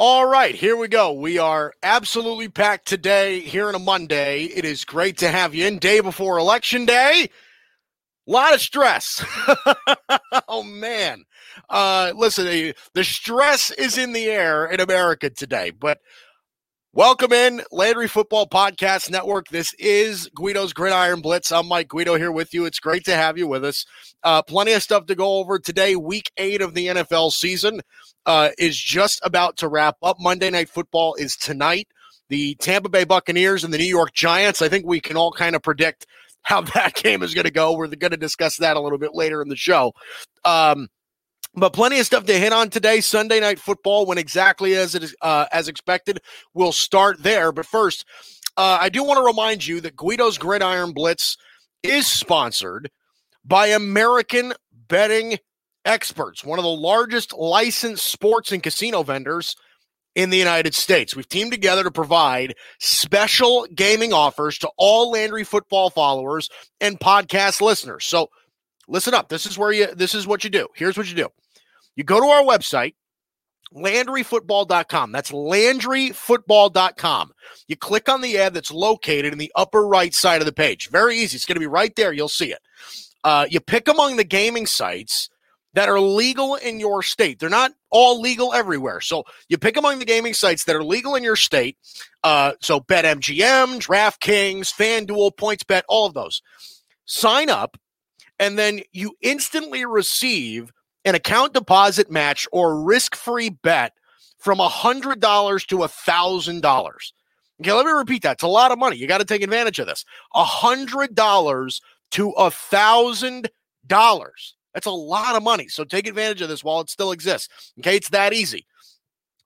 All right, here we go. We are absolutely packed today here on a Monday. It is great to have you in day before election day. A lot of stress. oh man. Uh listen, the stress is in the air in America today, but Welcome in, Landry Football Podcast Network. This is Guido's Gridiron Blitz. I'm Mike Guido here with you. It's great to have you with us. Uh, plenty of stuff to go over today. Week eight of the NFL season uh, is just about to wrap up. Monday Night Football is tonight. The Tampa Bay Buccaneers and the New York Giants. I think we can all kind of predict how that game is going to go. We're going to discuss that a little bit later in the show. Um, but plenty of stuff to hit on today. Sunday night football went exactly as it is uh, as expected. We'll start there, but first, uh, I do want to remind you that Guido's Gridiron Blitz is sponsored by American Betting Experts, one of the largest licensed sports and casino vendors in the United States. We've teamed together to provide special gaming offers to all Landry football followers and podcast listeners. So listen up. This is where you this is what you do. Here's what you do. You go to our website, LandryFootball.com. That's LandryFootball.com. You click on the ad that's located in the upper right side of the page. Very easy. It's going to be right there. You'll see it. Uh, you pick among the gaming sites that are legal in your state. They're not all legal everywhere. So you pick among the gaming sites that are legal in your state. Uh, so BetMGM, DraftKings, FanDuel, PointsBet, all of those. Sign up, and then you instantly receive an account deposit match or risk free bet from $100 to $1,000. Okay, let me repeat that. It's a lot of money. You got to take advantage of this. $100 to $1,000. That's a lot of money. So take advantage of this while it still exists. Okay, it's that easy.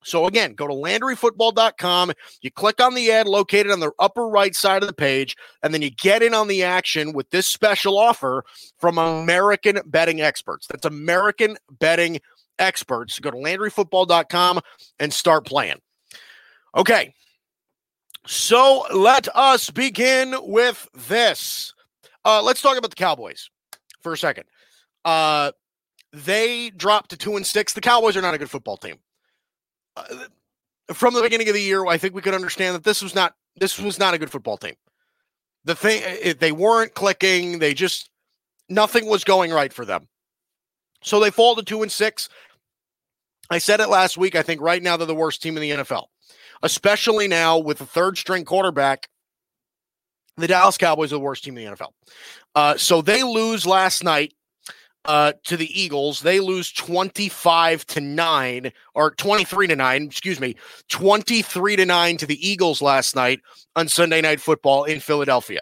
So again, go to LandryFootball.com. You click on the ad located on the upper right side of the page, and then you get in on the action with this special offer from American Betting Experts. That's American Betting Experts. Go to LandryFootball.com and start playing. Okay. So let us begin with this. Uh, let's talk about the Cowboys for a second. Uh, they dropped to two and six. The Cowboys are not a good football team. Uh, from the beginning of the year, I think we could understand that this was not this was not a good football team. The thing it, they weren't clicking. They just nothing was going right for them. So they fall to two and six. I said it last week. I think right now they're the worst team in the NFL, especially now with the third string quarterback. The Dallas Cowboys are the worst team in the NFL. Uh, so they lose last night uh, to the Eagles. They lose 25 to 9 or 23 to 9, excuse me, 23 to 9 to the Eagles last night on Sunday Night Football in Philadelphia.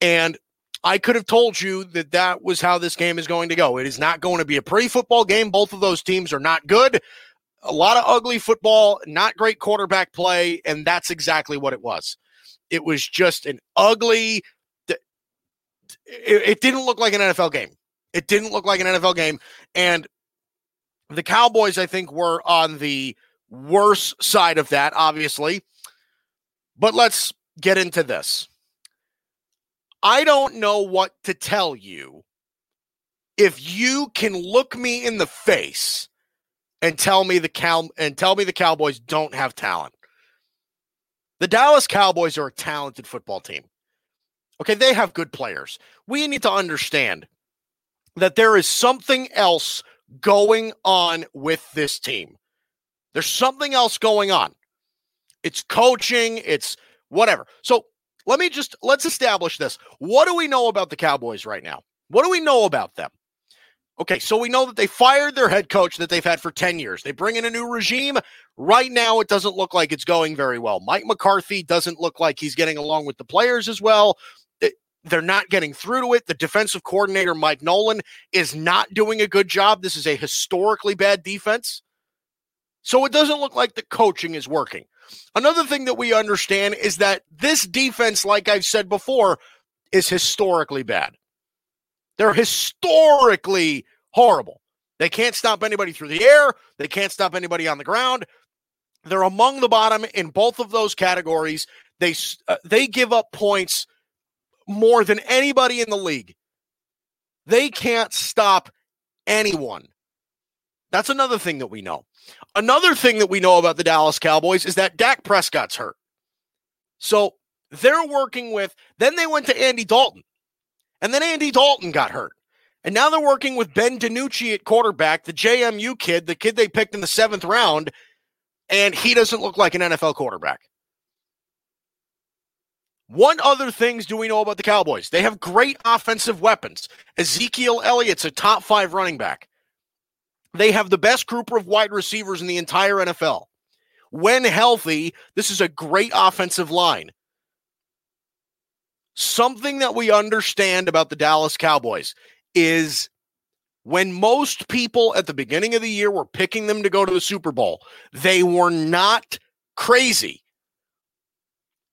And I could have told you that that was how this game is going to go. It is not going to be a pretty football game. Both of those teams are not good. A lot of ugly football, not great quarterback play, and that's exactly what it was. It was just an ugly it, didn't look like an NFL game. It didn't look like an NFL game. And the Cowboys, I think, were on the worse side of that, obviously. But let's get into this. I don't know what to tell you if you can look me in the face and tell me the cow and tell me the Cowboys don't have talent. The Dallas Cowboys are a talented football team. Okay, they have good players. We need to understand that there is something else going on with this team. There's something else going on. It's coaching, it's whatever. So let me just let's establish this. What do we know about the Cowboys right now? What do we know about them? Okay, so we know that they fired their head coach that they've had for 10 years. They bring in a new regime. Right now, it doesn't look like it's going very well. Mike McCarthy doesn't look like he's getting along with the players as well. They're not getting through to it. The defensive coordinator, Mike Nolan, is not doing a good job. This is a historically bad defense. So it doesn't look like the coaching is working. Another thing that we understand is that this defense, like I've said before, is historically bad. They're historically horrible. They can't stop anybody through the air, they can't stop anybody on the ground. They're among the bottom in both of those categories. They uh, they give up points more than anybody in the league. They can't stop anyone. That's another thing that we know. Another thing that we know about the Dallas Cowboys is that Dak Prescott's hurt. So they're working with, then they went to Andy Dalton. And then Andy Dalton got hurt. And now they're working with Ben DiNucci at quarterback, the JMU kid, the kid they picked in the seventh round, and he doesn't look like an NFL quarterback. What other things do we know about the Cowboys? They have great offensive weapons. Ezekiel Elliott's a top five running back. They have the best group of wide receivers in the entire NFL. When healthy, this is a great offensive line. Something that we understand about the Dallas Cowboys is when most people at the beginning of the year were picking them to go to the Super Bowl, they were not crazy.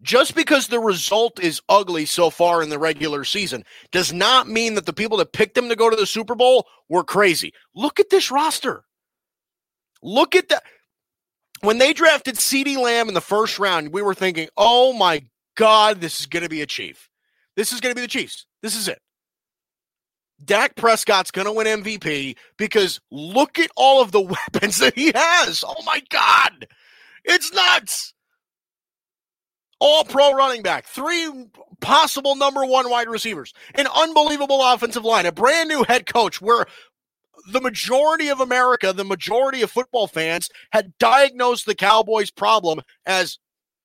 Just because the result is ugly so far in the regular season does not mean that the people that picked them to go to the Super Bowl were crazy. Look at this roster. Look at that. When they drafted CeeDee Lamb in the first round, we were thinking, oh my God, this is going to be a Chief. This is going to be the Chiefs. This is it. Dak Prescott's going to win MVP because look at all of the weapons that he has. Oh my God. It's nuts. All pro running back, three possible number one wide receivers, an unbelievable offensive line, a brand new head coach where the majority of America, the majority of football fans had diagnosed the Cowboys' problem as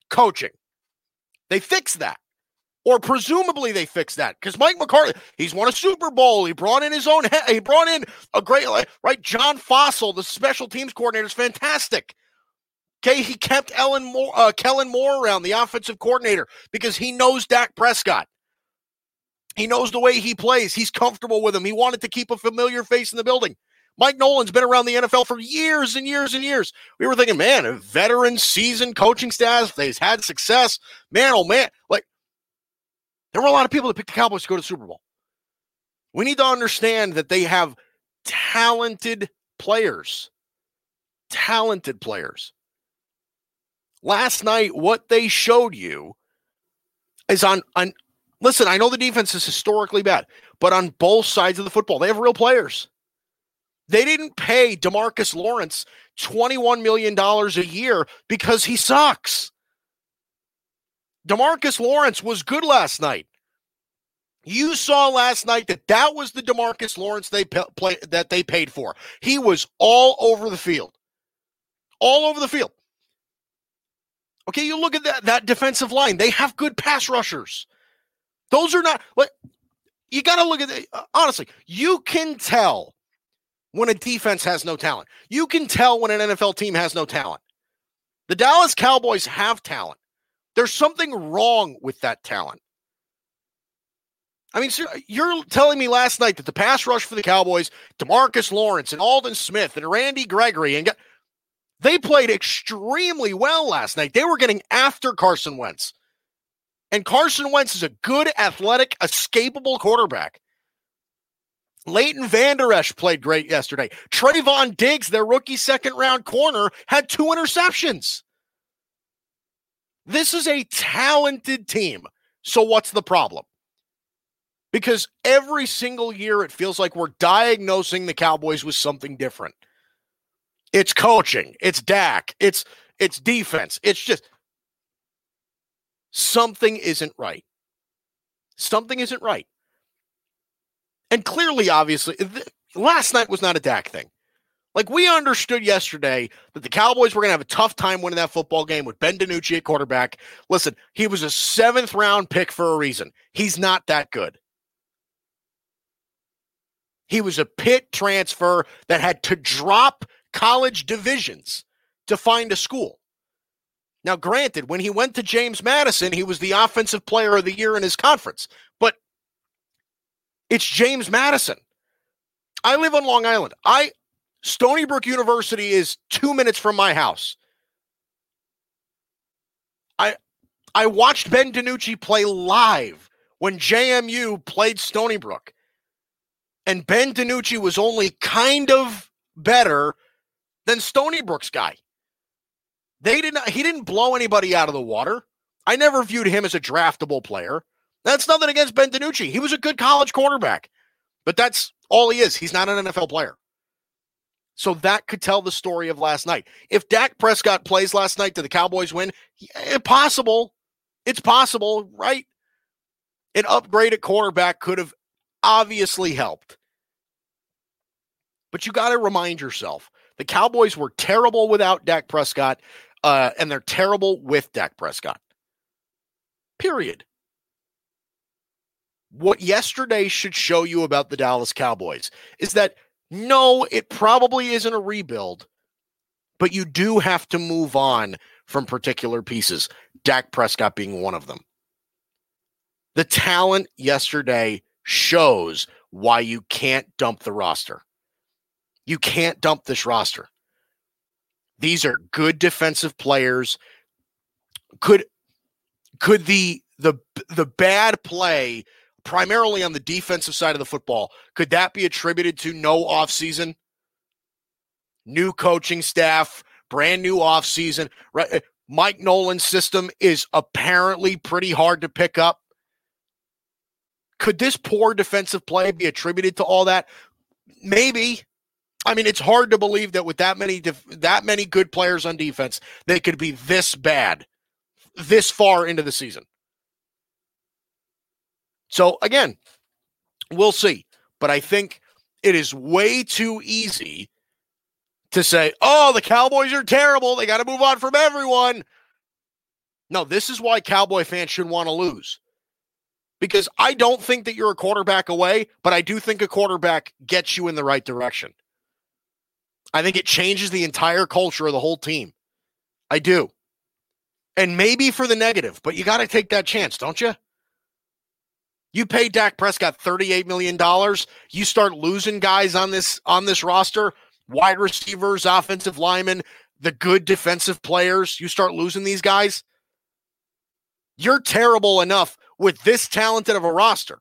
coaching. They fixed that or presumably they fixed that because Mike McCarthy, he's won a Super Bowl. He brought in his own, he brought in a great, right? John Fassel, the special teams coordinator, is fantastic. Okay, he kept Ellen Moore, uh, Kellen Moore around, the offensive coordinator, because he knows Dak Prescott. He knows the way he plays. He's comfortable with him. He wanted to keep a familiar face in the building. Mike Nolan's been around the NFL for years and years and years. We were thinking, man, a veteran, seasoned coaching staff. They've had success. Man, oh man, like there were a lot of people that picked the Cowboys to go to the Super Bowl. We need to understand that they have talented players. Talented players. Last night, what they showed you is on, on listen, I know the defense is historically bad, but on both sides of the football, they have real players. They didn't pay Demarcus Lawrence $21 million a year because he sucks. Demarcus Lawrence was good last night. You saw last night that that was the Demarcus Lawrence they play, that they paid for. He was all over the field, all over the field. Okay, you look at that that defensive line; they have good pass rushers. Those are not like you got to look at it. Uh, honestly, you can tell when a defense has no talent. You can tell when an NFL team has no talent. The Dallas Cowboys have talent. There's something wrong with that talent. I mean, you're telling me last night that the pass rush for the Cowboys, Demarcus Lawrence and Aldon Smith and Randy Gregory, and they played extremely well last night. They were getting after Carson Wentz. And Carson Wentz is a good, athletic, escapable quarterback. Leighton Vander Esch played great yesterday. Trevon Diggs, their rookie second round corner, had two interceptions. This is a talented team. So what's the problem? Because every single year it feels like we're diagnosing the Cowboys with something different. It's coaching, it's Dak, it's it's defense. It's just something isn't right. Something isn't right. And clearly, obviously, th- last night was not a Dak thing. Like we understood yesterday that the Cowboys were going to have a tough time winning that football game with Ben DiNucci at quarterback. Listen, he was a seventh round pick for a reason. He's not that good. He was a Pitt transfer that had to drop college divisions to find a school. Now, granted, when he went to James Madison, he was the offensive player of the year in his conference, but it's James Madison. I live on Long Island. I Stony Brook University is two minutes from my house. I I watched Ben DiNucci play live when JMU played Stony Brook. And Ben DiNucci was only kind of better than Stony Brook's guy. They did not he didn't blow anybody out of the water. I never viewed him as a draftable player. That's nothing against Ben DiNucci. He was a good college quarterback. But that's all he is. He's not an NFL player. So that could tell the story of last night. If Dak Prescott plays last night, did the Cowboys win? Yeah, possible. It's possible, right? An upgrade at quarterback could have obviously helped. But you got to remind yourself the Cowboys were terrible without Dak Prescott, uh, and they're terrible with Dak Prescott. Period. What yesterday should show you about the Dallas Cowboys is that no, it probably isn't a rebuild, but you do have to move on from particular pieces, Dak Prescott being one of them. The talent yesterday shows why you can't dump the roster. You can't dump this roster. These are good defensive players. Could could the the the bad play primarily on the defensive side of the football, could that be attributed to no offseason? New coaching staff, brand new offseason, right? Mike Nolan's system is apparently pretty hard to pick up. Could this poor defensive play be attributed to all that? Maybe. I mean, it's hard to believe that with that many def- that many good players on defense, they could be this bad this far into the season. So again, we'll see. But I think it is way too easy to say, oh, the Cowboys are terrible. They got to move on from everyone. No, this is why Cowboy fans should want to lose. Because I don't think that you're a quarterback away, but I do think a quarterback gets you in the right direction. I think it changes the entire culture of the whole team. I do. And maybe for the negative, but you got to take that chance, don't you? You pay Dak Prescott $38 million. You start losing guys on this on this roster, wide receivers, offensive linemen, the good defensive players. You start losing these guys. You're terrible enough with this talented of a roster.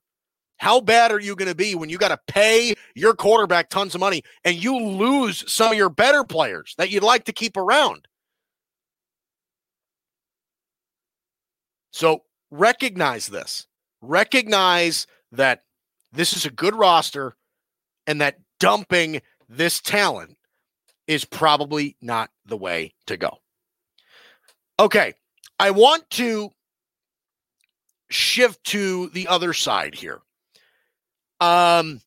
How bad are you going to be when you got to pay your quarterback tons of money and you lose some of your better players that you'd like to keep around? So recognize this recognize that this is a good roster and that dumping this talent is probably not the way to go. Okay, I want to shift to the other side here. Um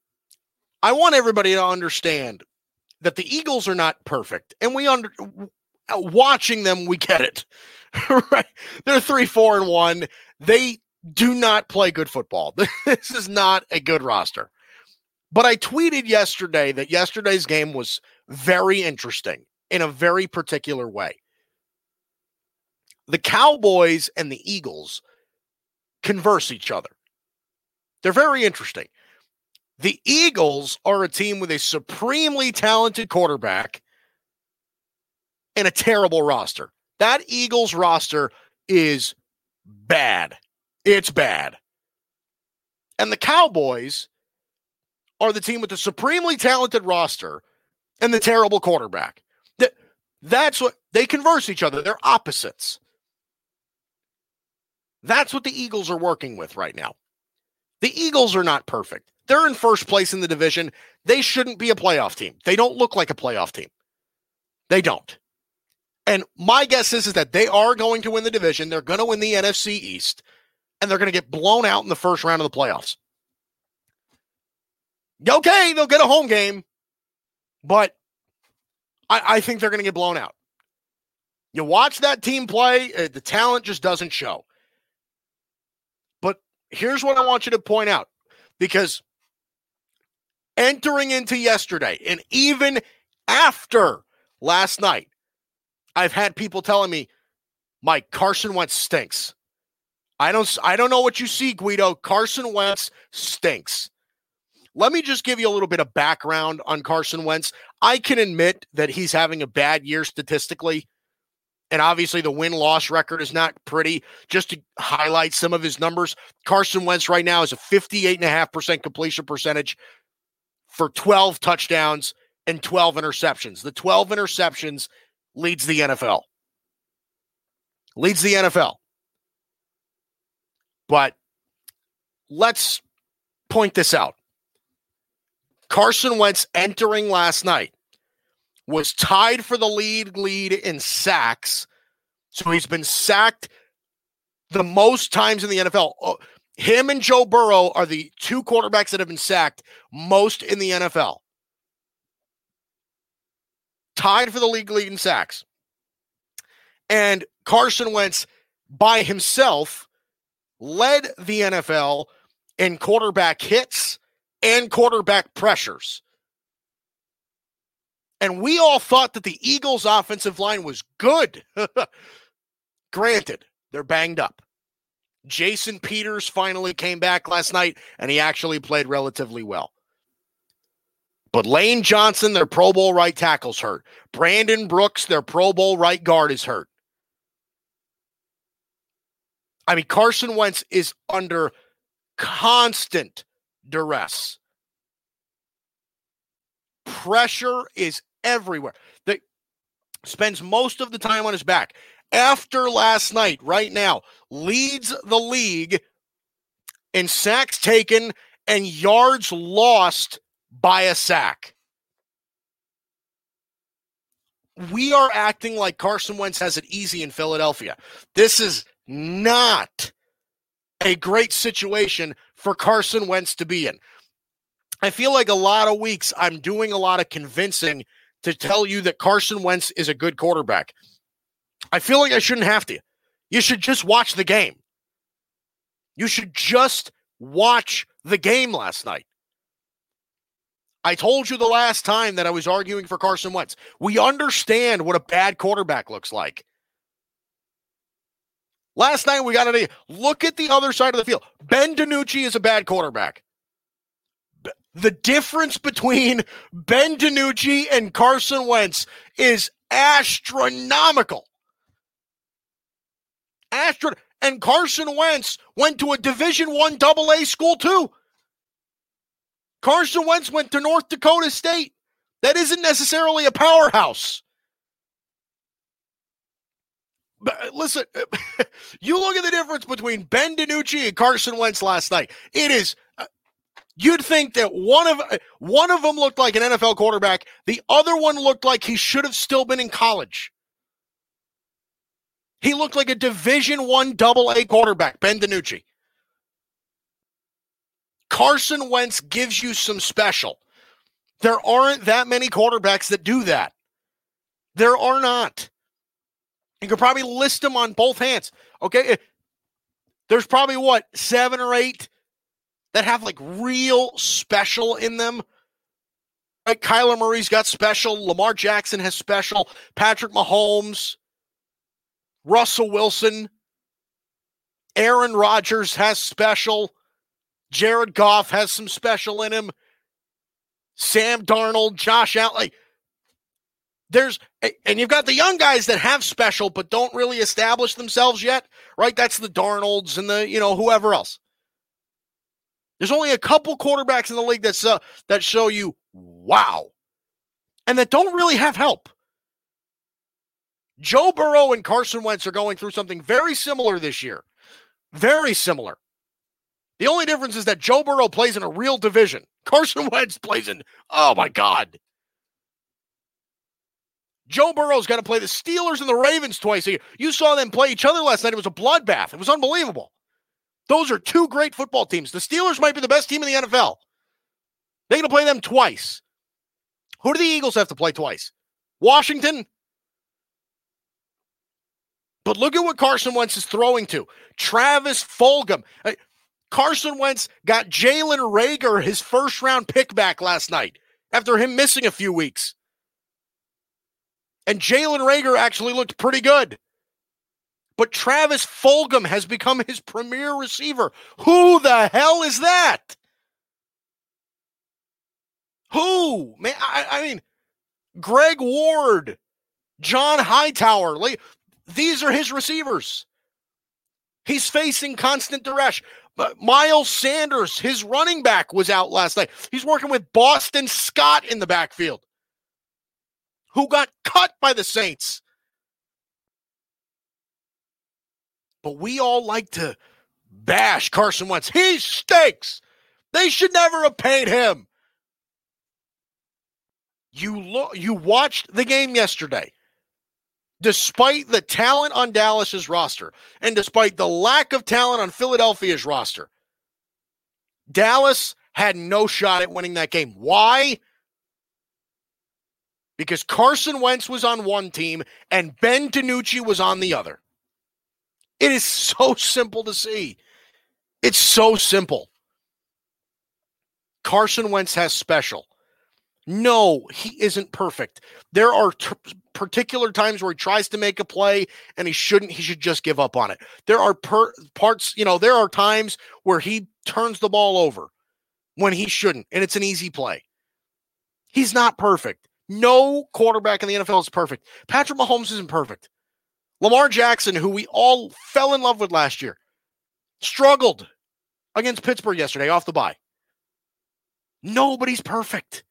I want everybody to understand that the Eagles are not perfect and we under watching them we get it. right? They're 3 4 and 1. They do not play good football. this is not a good roster. But I tweeted yesterday that yesterday's game was very interesting in a very particular way. The Cowboys and the Eagles converse each other. They're very interesting. The Eagles are a team with a supremely talented quarterback and a terrible roster. That Eagles roster is bad. It's bad. And the Cowboys are the team with the supremely talented roster and the terrible quarterback. That that's what they converse each other. They're opposites. That's what the Eagles are working with right now. The Eagles are not perfect. They're in first place in the division. They shouldn't be a playoff team. They don't look like a playoff team. They don't. And my guess is, is that they are going to win the division. They're going to win the NFC East and they're going to get blown out in the first round of the playoffs. Okay, they'll get a home game, but I, I think they're going to get blown out. You watch that team play, uh, the talent just doesn't show. But here's what I want you to point out because entering into yesterday and even after last night, I've had people telling me, Mike, Carson Wentz stinks. I don't I don't know what you see, Guido. Carson Wentz stinks. Let me just give you a little bit of background on Carson Wentz. I can admit that he's having a bad year statistically. And obviously, the win loss record is not pretty. Just to highlight some of his numbers, Carson Wentz right now is a 58.5% completion percentage for 12 touchdowns and 12 interceptions. The 12 interceptions leads the NFL. Leads the NFL. But let's point this out. Carson Wentz entering last night was tied for the lead lead in sacks. So he's been sacked the most times in the NFL. Oh, Him and Joe Burrow are the two quarterbacks that have been sacked most in the NFL. Tied for the league lead in sacks. And Carson Wentz by himself led the NFL in quarterback hits and quarterback pressures. And we all thought that the Eagles' offensive line was good. Granted, they're banged up. Jason Peters finally came back last night and he actually played relatively well. But Lane Johnson, their Pro Bowl right tackle's hurt. Brandon Brooks, their Pro Bowl right guard, is hurt. I mean, Carson Wentz is under constant duress. Pressure is everywhere. That spends most of the time on his back. After last night, right now, leads the league in sacks taken and yards lost by a sack. We are acting like Carson Wentz has it easy in Philadelphia. This is not a great situation for Carson Wentz to be in. I feel like a lot of weeks I'm doing a lot of convincing to tell you that Carson Wentz is a good quarterback. I feel like I shouldn't have to. You should just watch the game. You should just watch the game last night. I told you the last time that I was arguing for Carson Wentz. We understand what a bad quarterback looks like. Last night we got to look at the other side of the field. Ben DiNucci is a bad quarterback. The difference between Ben DiNucci and Carson Wentz is astronomical. Astro and Carson Wentz went to a Division One Double A school too. Carson Wentz went to North Dakota State. That isn't necessarily a powerhouse. But uh, listen, you look at the difference between Ben DiNucci and Carson Wentz last night. It is uh, you'd think that one of uh, one of them looked like an NFL quarterback, the other one looked like he should have still been in college. He looked like a Division One Double A quarterback, Ben DiNucci. Carson Wentz gives you some special. There aren't that many quarterbacks that do that. There are not. You could probably list them on both hands. Okay. Eh, there's probably what, seven or eight that have like real special in them. Like Kyler Murray's got special. Lamar Jackson has special. Patrick Mahomes, Russell Wilson, Aaron Rodgers has special. Jared Goff has some special in him. Sam Darnold, Josh Allen there's and you've got the young guys that have special but don't really establish themselves yet, right? That's the Darnolds and the you know whoever else. There's only a couple quarterbacks in the league that uh, that show you wow, and that don't really have help. Joe Burrow and Carson Wentz are going through something very similar this year, very similar. The only difference is that Joe Burrow plays in a real division. Carson Wentz plays in oh my god Joe Burrow's got to play the Steelers and the Ravens twice a year. You saw them play each other last night. It was a bloodbath. It was unbelievable. Those are two great football teams. The Steelers might be the best team in the NFL. They're going to play them twice. Who do the Eagles have to play twice? Washington. But look at what Carson Wentz is throwing to. Travis Fulgham. Uh, Carson Wentz got Jalen Reagor his first round pick back last night after him missing a few weeks. And Jalen Reagor actually looked pretty good. But Travis Fulgham has become his premier receiver. Who the hell is that? Who? Man, I, I mean, Greg Ward, John Hightower. These are his receivers. He's facing constant duress. But Miles Sanders, his running back, was out last night. He's working with Boston Scott in the backfield who got cut by the Saints. But we all like to bash Carson Wentz. He stinks. They should never have paid him. You look you watched the game yesterday. Despite the talent on Dallas's roster and despite the lack of talent on Philadelphia's roster, Dallas had no shot at winning that game. Why? Because Carson Wentz was on one team and Ben DiNucci was on the other. It is so simple to see. It's so simple. Carson Wentz has special. No, he isn't perfect. There are t- particular times where he tries to make a play and he shouldn't. He should just give up on it. There are per- parts, you know, there are times where he turns the ball over when he shouldn't, and it's an easy play. He's not perfect. No quarterback in the NFL is perfect. Patrick Mahomes isn't perfect. Lamar Jackson, who we all fell in love with last year, struggled against Pittsburgh yesterday off the bye. Nobody's perfect.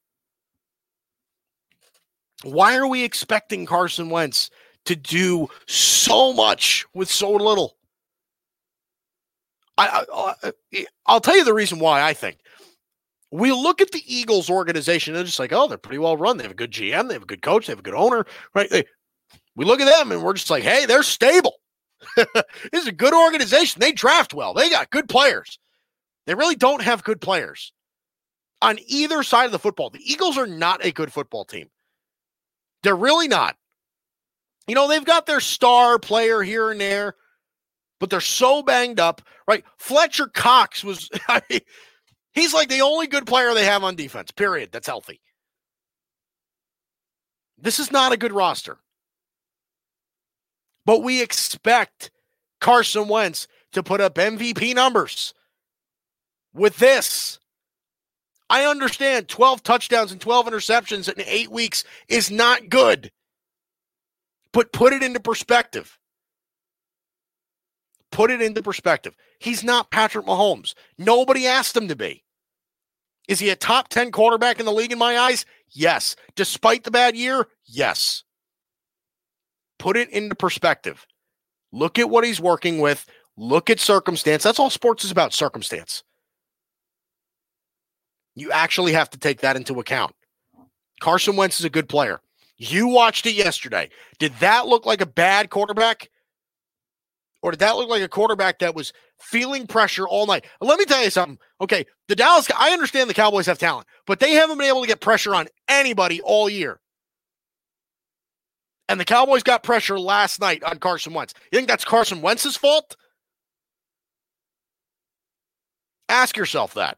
Why are we expecting Carson Wentz to do so much with so little? I, I, uh, uh, I'll tell you the reason why I think. We look at the Eagles organization and just like, oh, they're pretty well run. They have a good GM, they have a good coach, they have a good owner, right? They, we look at them and we're just like, hey, they're stable. this is a good organization. They draft well. They got good players. They really don't have good players on either side of the football. The Eagles are not a good football team. They're really not. You know, they've got their star player here and there, but they're so banged up, right? Fletcher Cox was, I mean, he's like the only good player they have on defense, period. That's healthy. This is not a good roster. But we expect Carson Wentz to put up MVP numbers with this. I understand 12 touchdowns and 12 interceptions in eight weeks is not good. But put it into perspective. Put it into perspective. He's not Patrick Mahomes. Nobody asked him to be. Is he a top 10 quarterback in the league in my eyes? Yes. Despite the bad year? Yes. Put it into perspective. Look at what he's working with. Look at circumstance. That's all sports is about circumstance. You actually have to take that into account. Carson Wentz is a good player. You watched it yesterday. Did that look like a bad quarterback? Or did that look like a quarterback that was feeling pressure all night? Let me tell you something. Okay, the Dallas, I understand the Cowboys have talent, but they haven't been able to get pressure on anybody all year. And the Cowboys got pressure last night on Carson Wentz. You think that's Carson Wentz's fault? Ask yourself that.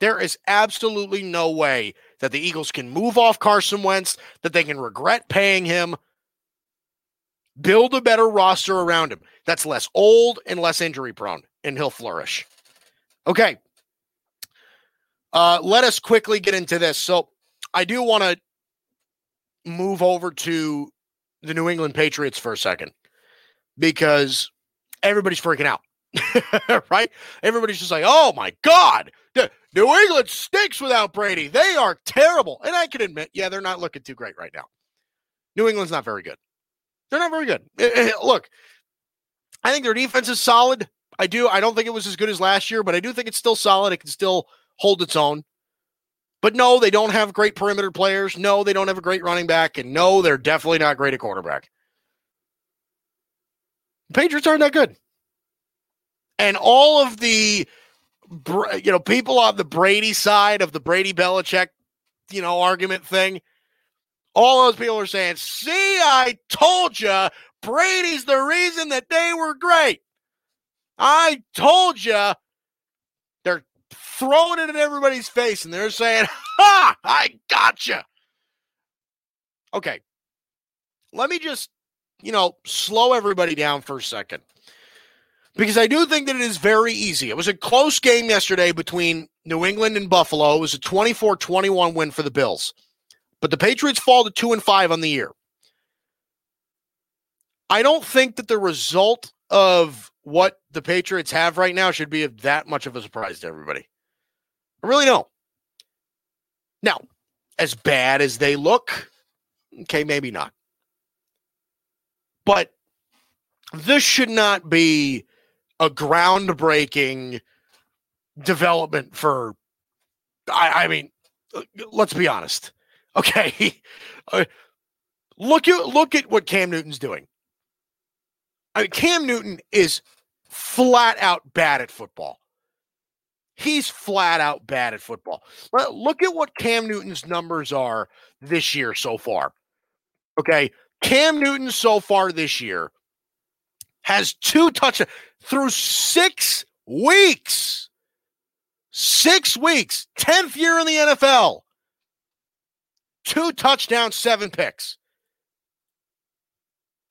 There is absolutely no way that the Eagles can move off Carson Wentz, that they can regret paying him. Build a better roster around him that's less old and less injury prone, and he'll flourish. Okay. Uh, let us quickly get into this. So, I do want to move over to the New England Patriots for a second because everybody's freaking out. right? Everybody's just like, oh my God, New England stinks without Brady. They are terrible. And I can admit, yeah, they're not looking too great right now. New England's not very good. They're not very good. Eh, eh, look, I think their defense is solid. I do. I don't think it was as good as last year, but I do think it's still solid. It can still hold its own. But no, they don't have great perimeter players. No, they don't have a great running back. And no, they're definitely not great at quarterback. Patriots aren't that good and all of the you know people on the Brady side of the Brady Belichick you know argument thing all those people are saying see I told you Brady's the reason that they were great. I told you they're throwing it in everybody's face and they're saying ha I gotcha. Okay. Let me just you know slow everybody down for a second because I do think that it is very easy. It was a close game yesterday between New England and Buffalo. It was a 24 21 win for the Bills. But the Patriots fall to 2 and 5 on the year. I don't think that the result of what the Patriots have right now should be that much of a surprise to everybody. I really don't. Now, as bad as they look, okay, maybe not. But this should not be a groundbreaking development for I, I mean uh, let's be honest. Okay. Uh, look at look at what Cam Newton's doing. I mean, Cam Newton is flat out bad at football. He's flat out bad at football. Look at what Cam Newton's numbers are this year so far. Okay. Cam Newton so far this year has two touchdowns through six weeks. Six weeks, 10th year in the NFL. Two touchdowns, seven picks.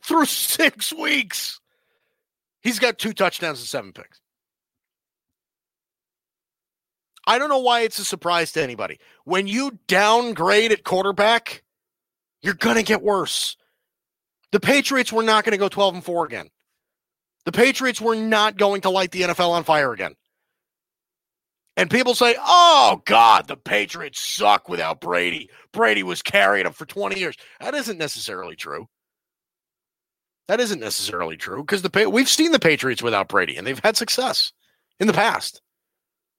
Through six weeks, he's got two touchdowns and seven picks. I don't know why it's a surprise to anybody. When you downgrade at quarterback, you're going to get worse. The Patriots were not going to go 12 and 4 again. The Patriots were not going to light the NFL on fire again. And people say, oh, God, the Patriots suck without Brady. Brady was carrying them for 20 years. That isn't necessarily true. That isn't necessarily true because the we've seen the Patriots without Brady and they've had success in the past.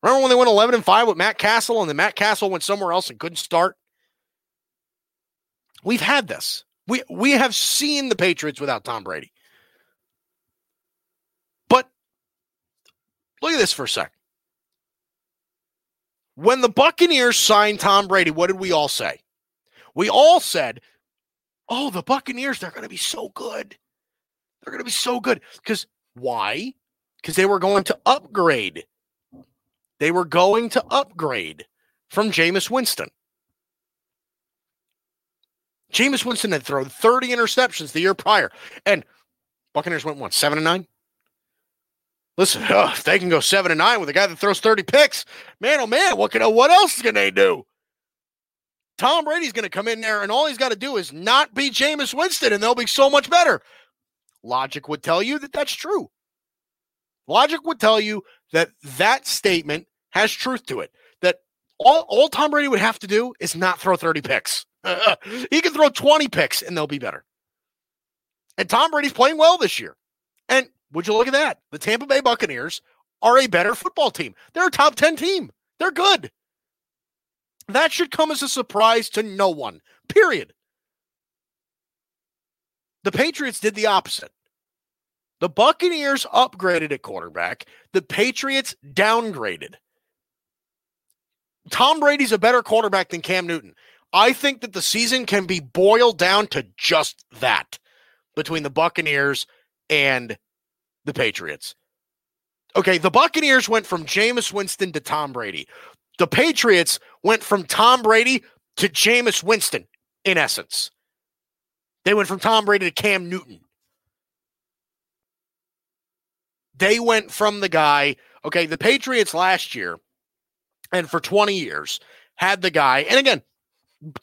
Remember when they went 11 and 5 with Matt Cassel and then Matt Cassel went somewhere else and couldn't start? We've had this. We we have seen the Patriots without Tom Brady. But look at this for a sec. When the Buccaneers signed Tom Brady, what did we all say? We all said, oh, the Buccaneers, they're going to be so good. They're going to be so good. Because why? Because they were going to upgrade. They were going to upgrade from Jameis Winston. Jameis Winston had thrown 30 interceptions the year prior. And Buccaneers went what, seven and nine? Listen, oh, if they can go seven and nine with a guy that throws 30 picks, man, oh man, what can what else can they do? Tom Brady's going to come in there, and all he's got to do is not be Jameis Winston, and they'll be so much better. Logic would tell you that that's true. Logic would tell you that that statement has truth to it. That all, all Tom Brady would have to do is not throw 30 picks. he can throw 20 picks, and they'll be better. And Tom Brady's playing well this year. And would you look at that? The Tampa Bay Buccaneers are a better football team. They're a top 10 team. They're good. That should come as a surprise to no one, period. The Patriots did the opposite. The Buccaneers upgraded at quarterback, the Patriots downgraded. Tom Brady's a better quarterback than Cam Newton. I think that the season can be boiled down to just that between the Buccaneers and the Patriots. Okay, the Buccaneers went from Jameis Winston to Tom Brady. The Patriots went from Tom Brady to Jameis Winston, in essence. They went from Tom Brady to Cam Newton. They went from the guy, okay, the Patriots last year and for 20 years had the guy, and again,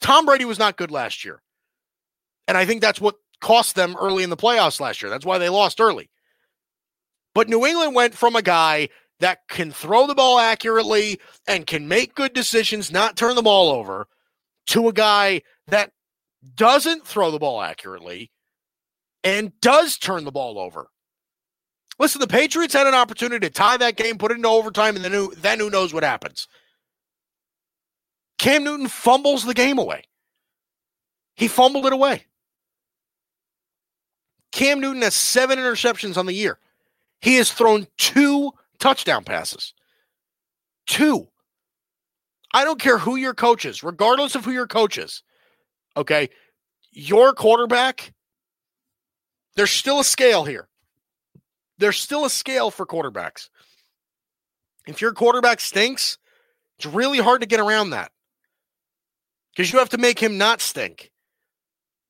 Tom Brady was not good last year. And I think that's what cost them early in the playoffs last year. That's why they lost early. But New England went from a guy that can throw the ball accurately and can make good decisions, not turn the ball over, to a guy that doesn't throw the ball accurately and does turn the ball over. Listen, the Patriots had an opportunity to tie that game, put it into overtime, and then who, then who knows what happens. Cam Newton fumbles the game away. He fumbled it away. Cam Newton has seven interceptions on the year. He has thrown two touchdown passes. Two. I don't care who your coach is, regardless of who your coach is. Okay. Your quarterback, there's still a scale here. There's still a scale for quarterbacks. If your quarterback stinks, it's really hard to get around that because you have to make him not stink.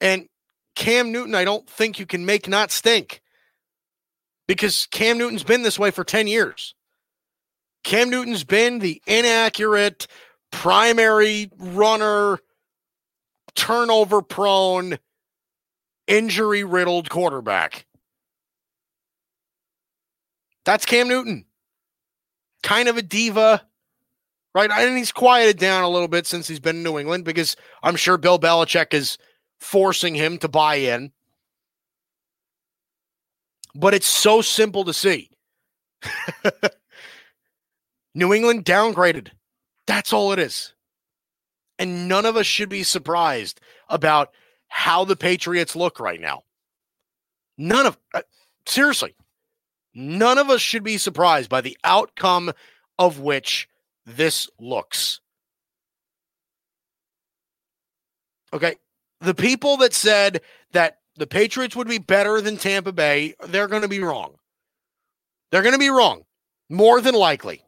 And Cam Newton, I don't think you can make not stink because Cam Newton's been this way for 10 years. Cam Newton's been the inaccurate primary runner, turnover prone, injury riddled quarterback. That's Cam Newton. Kind of a diva, right? And he's quieted down a little bit since he's been in New England because I'm sure Bill Belichick is forcing him to buy in but it's so simple to see. New England downgraded. That's all it is. And none of us should be surprised about how the Patriots look right now. None of, uh, seriously, none of us should be surprised by the outcome of which this looks. Okay. The people that said that the Patriots would be better than Tampa Bay, they're going to be wrong. They're going to be wrong, more than likely.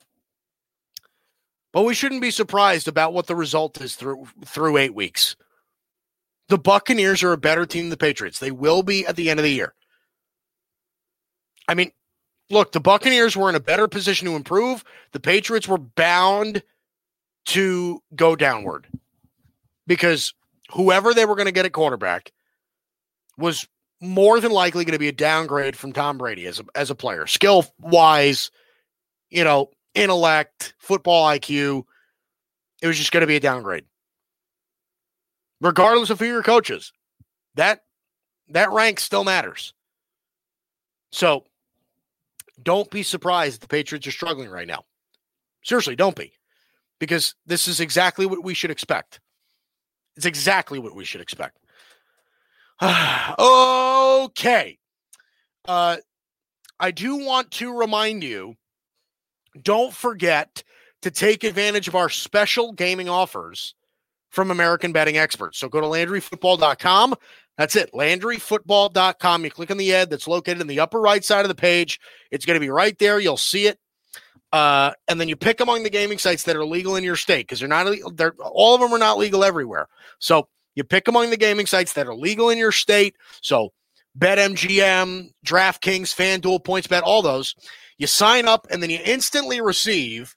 But we shouldn't be surprised about what the result is through through 8 weeks. The Buccaneers are a better team than the Patriots. They will be at the end of the year. I mean, look, the Buccaneers were in a better position to improve. The Patriots were bound to go downward because whoever they were going to get at quarterback was more than likely going to be a downgrade from Tom Brady as a, as a player, skill wise, you know, intellect, football IQ. It was just going to be a downgrade, regardless of who your coaches. That that rank still matters. So, don't be surprised the Patriots are struggling right now. Seriously, don't be, because this is exactly what we should expect. It's exactly what we should expect. okay. Uh, I do want to remind you don't forget to take advantage of our special gaming offers from American Betting Experts. So go to LandryFootball.com. That's it, LandryFootball.com. You click on the ad that's located in the upper right side of the page. It's going to be right there. You'll see it. Uh, and then you pick among the gaming sites that are legal in your state because they're not they're all of them are not legal everywhere. So you pick among the gaming sites that are legal in your state. So BetMGM, DraftKings, FanDuel, PointsBet, all those. You sign up and then you instantly receive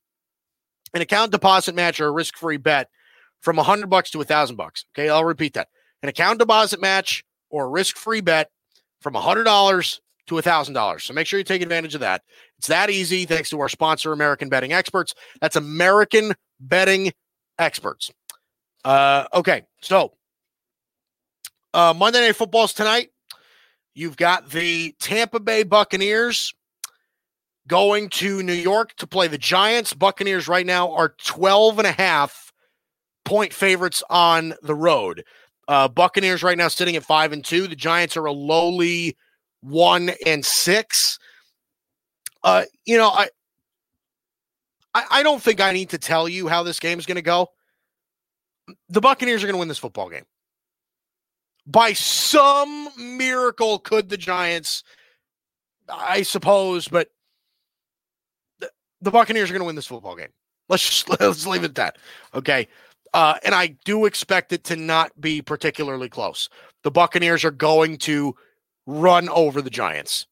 an account deposit match or a risk-free bet from a hundred bucks to a thousand bucks. Okay, I'll repeat that: an account deposit match or a risk-free bet from a hundred dollars to a thousand dollars. So make sure you take advantage of that. It's that easy, thanks to our sponsor, American Betting Experts. That's American Betting Experts. Uh, okay, so uh, Monday Night Football's tonight. You've got the Tampa Bay Buccaneers going to New York to play the Giants. Buccaneers right now are 12 and a half point favorites on the road. Uh, Buccaneers right now sitting at five and two. The Giants are a lowly one and six. Uh, you know, I, I, I don't think I need to tell you how this game is going to go. The Buccaneers are going to win this football game by some miracle could the Giants, I suppose, but the, the Buccaneers are going to win this football game. Let's just let's leave it at that. Okay. Uh, and I do expect it to not be particularly close. The Buccaneers are going to run over the Giants.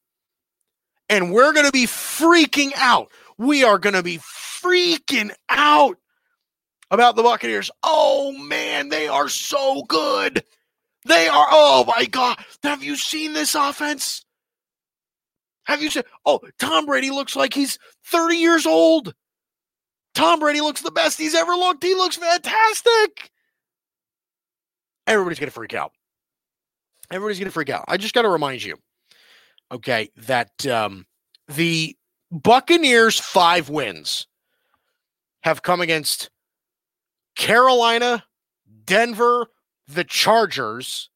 And we're going to be freaking out. We are going to be freaking out about the Buccaneers. Oh, man, they are so good. They are, oh my God. Have you seen this offense? Have you seen? Oh, Tom Brady looks like he's 30 years old. Tom Brady looks the best he's ever looked. He looks fantastic. Everybody's to freak out. Everybody's to freak out. I just got to remind you, okay, that um, the Buccaneers' five wins have come against Carolina, Denver, the Chargers,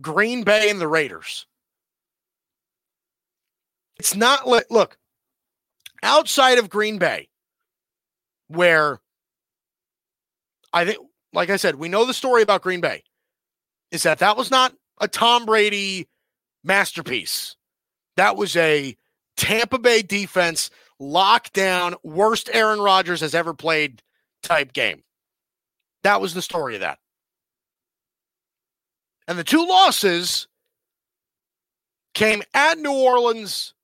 Green Bay, and the Raiders. It's not like, look, outside of Green Bay, where I think, like I said, we know the story about Green Bay is that that was not a Tom Brady masterpiece. That was a Tampa Bay defense lockdown, worst Aaron Rodgers has ever played type game. That was the story of that. And the two losses came at New Orleans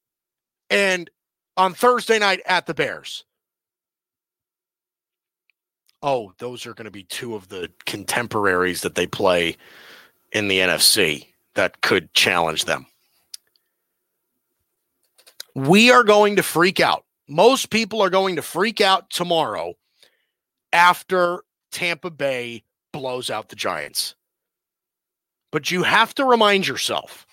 and on Thursday night at the Bears. Oh, those are going to be two of the contemporaries that they play in the NFC that could challenge them. We are going to freak out. Most people are going to freak out tomorrow after Tampa Bay blows out the Giants. But you have to remind yourself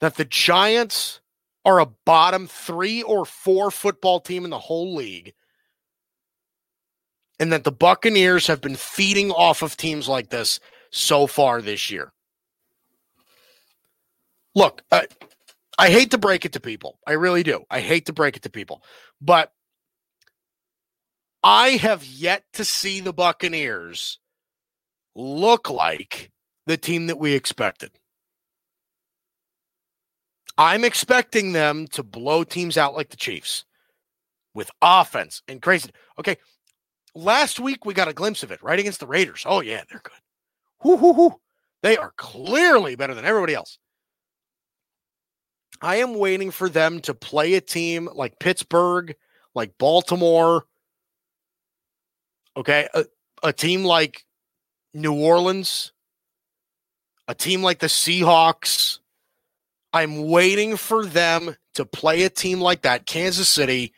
that the Giants are a bottom three or four football team in the whole league. and that the Buccaneers have been feeding off of teams like this so far this year. Look, I, I hate to break it to people. I really do. I hate to break it to people. But I have yet to see the Buccaneers look like the team that we expected. I'm expecting them to blow teams out like the Chiefs with offense and crazy. Okay. Last week we got a glimpse of it right against the Raiders. Oh, yeah, they're good. Whoo, whoo. They are clearly better than everybody else. I am waiting for them to play a team like Pittsburgh, like Baltimore. Okay. A, a team like New Orleans, a team like the Seahawks. I'm waiting for them to play a team like that, Kansas City,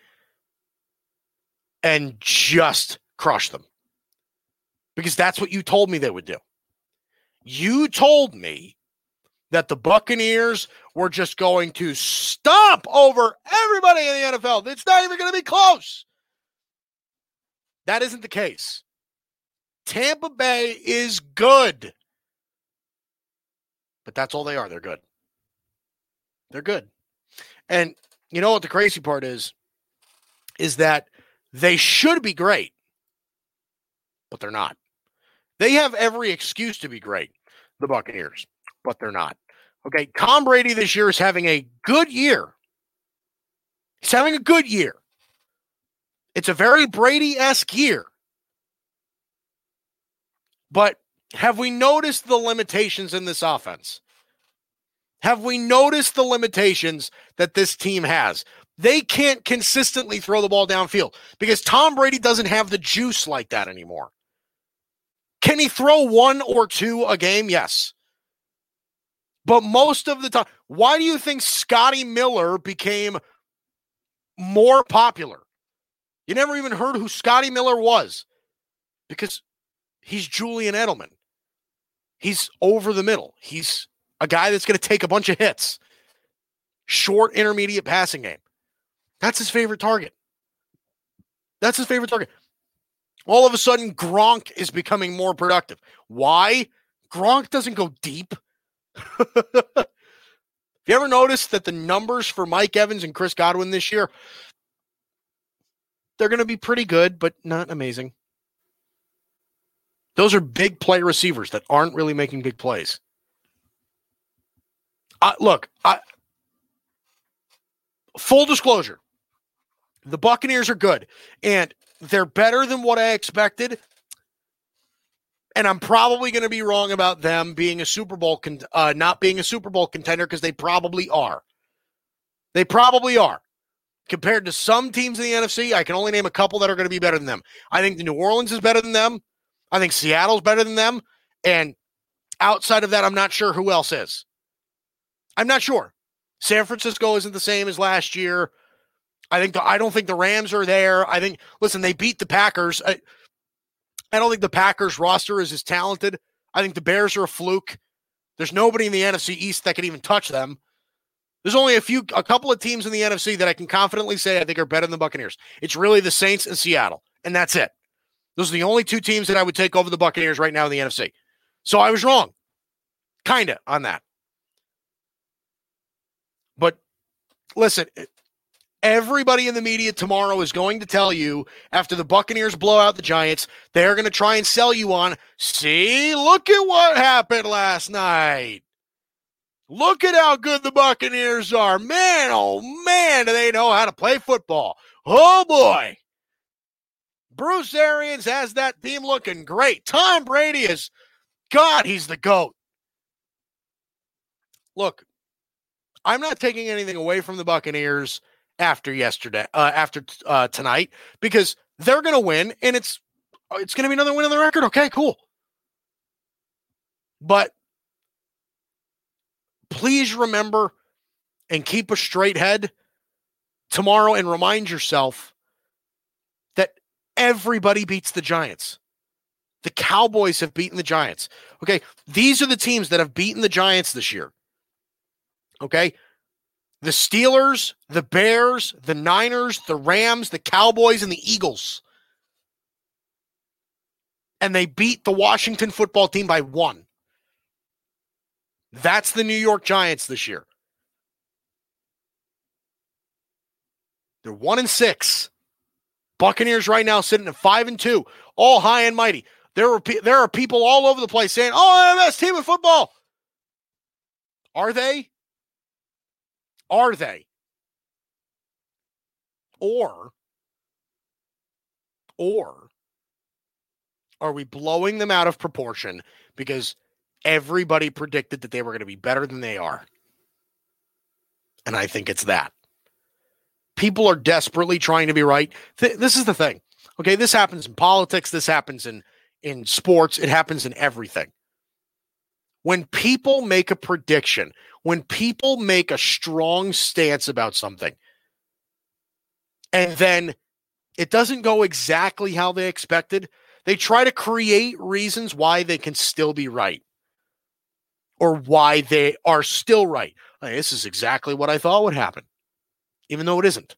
and just crush them. Because that's what you told me they would do. You told me that the Buccaneers were just going to stomp over everybody in the NFL. It's not even going to be close. That isn't the case. Tampa Bay is good. But that's all they are. They're good. They're good. And you know what the crazy part is? Is that they should be great, but they're not. They have every excuse to be great, the Buccaneers, but they're not. Okay. Tom Brady this year is having a good year. He's having a good year. It's a very Brady esque year. But have we noticed the limitations in this offense? Have we noticed the limitations that this team has? They can't consistently throw the ball downfield because Tom Brady doesn't have the juice like that anymore. Can he throw one or two a game? Yes. But most of the time, why do you think Scotty Miller became more popular? You never even heard who Scotty Miller was because he's Julian Edelman. He's over the middle. He's a guy that's going to take a bunch of hits. Short, intermediate passing game. That's his favorite target. That's his favorite target. All of a sudden, Gronk is becoming more productive. Why? Gronk doesn't go deep. Have you ever noticed that the numbers for Mike Evans and Chris Godwin this year, they're going to be pretty good, but not amazing. Those are big play receivers that aren't really making big plays. Look, I, full disclosure, the Buccaneers are good, and they're better than what I expected. And I'm probably going to be wrong about them being a Super Bowl, con- uh, not being a Super Bowl contender because they probably are. They probably are. Compared to some teams in the NFC, I can only name a couple that are going to be better than them. I think the New Orleans is better than them. I think Seattle's better than them. And outside of that, I'm not sure who else is. I'm not sure. San Francisco isn't the same as last year. I think the, I don't think the Rams are there. I think listen, they beat the Packers. I, I don't think the Packers roster is as talented. I think the Bears are a fluke. There's nobody in the NFC East that can even touch them. There's only a few, a couple of teams in the NFC that I can confidently say I think are better than the Buccaneers. It's really the Saints and Seattle, and that's it. Those are the only two teams that I would take over the Buccaneers right now in the NFC. So I was wrong, kind of on that. But listen, everybody in the media tomorrow is going to tell you after the Buccaneers blow out the Giants, they're going to try and sell you on, see, look at what happened last night. Look at how good the Buccaneers are. Man, oh man, do they know how to play football. Oh boy. Bruce Arians has that team looking great. Tom Brady is, God, he's the GOAT. Look, I'm not taking anything away from the Buccaneers after yesterday, uh, after uh, tonight, because they're going to win, and it's it's going to be another win on the record. Okay, cool. But please remember and keep a straight head tomorrow, and remind yourself Everybody beats the Giants. The Cowboys have beaten the Giants. Okay. These are the teams that have beaten the Giants this year. Okay. The Steelers, the Bears, the Niners, the Rams, the Cowboys, and the Eagles. and they beat the Washington football team by one. That's the New York Giants this year. They're one and six. Buccaneers right now sitting at five and two, all high and mighty. There are there are people all over the place saying, "Oh, the best team in football." Are they? Are they? Or or are we blowing them out of proportion because everybody predicted that they were going to be better than they are? And I think it's that. People are desperately trying to be right. Th- this is the thing. Okay, this happens in politics, this happens in in sports, it happens in everything. When people make a prediction, when people make a strong stance about something, and then it doesn't go exactly how they expected, they try to create reasons why they can still be right or why they are still right. Like, this is exactly what I thought would happen, even though it isn't.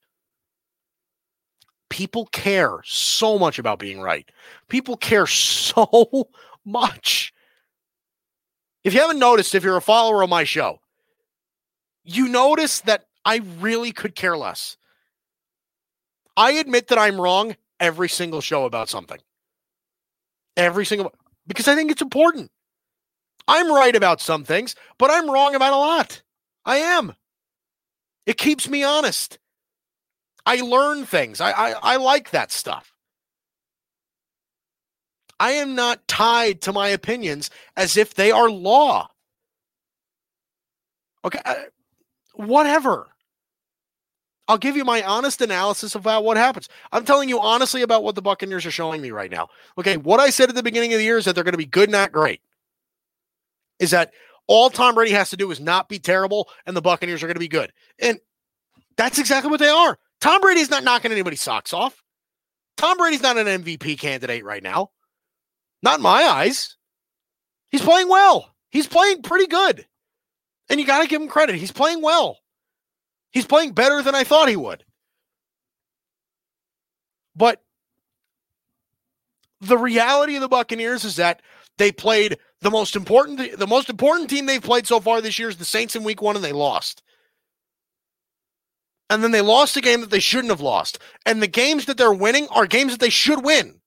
People care so much about being right. People care so much. If you haven't noticed, if you're a follower of my show, you notice that I really could care less. I admit that I'm wrong every single show about something. Every single because I think it's important. I'm right about some things, but I'm wrong about a lot. I am. It keeps me honest. I learn things. I, I, I like that stuff. I am not tied to my opinions as if they are law. Okay, I, whatever. I'll give you my honest analysis about what happens. I'm telling you honestly about what the Buccaneers are showing me right now. Okay, what I said at the beginning of the year is that they're going to be good, not great. Is that all Tom Brady has to do is not be terrible, and the Buccaneers are going to be good. And that's exactly what they are. Tom Brady's not knocking anybody's socks off. Tom Brady's not an MVP candidate right now. Not in my eyes. He's playing well. He's playing pretty good. And you got to give him credit. He's playing well. He's playing better than I thought he would. But the reality of the Buccaneers is that they played the most important the most important team they've played so far this year is the Saints in week 1 and they lost. And then they lost a game that they shouldn't have lost. And the games that they're winning are games that they should win.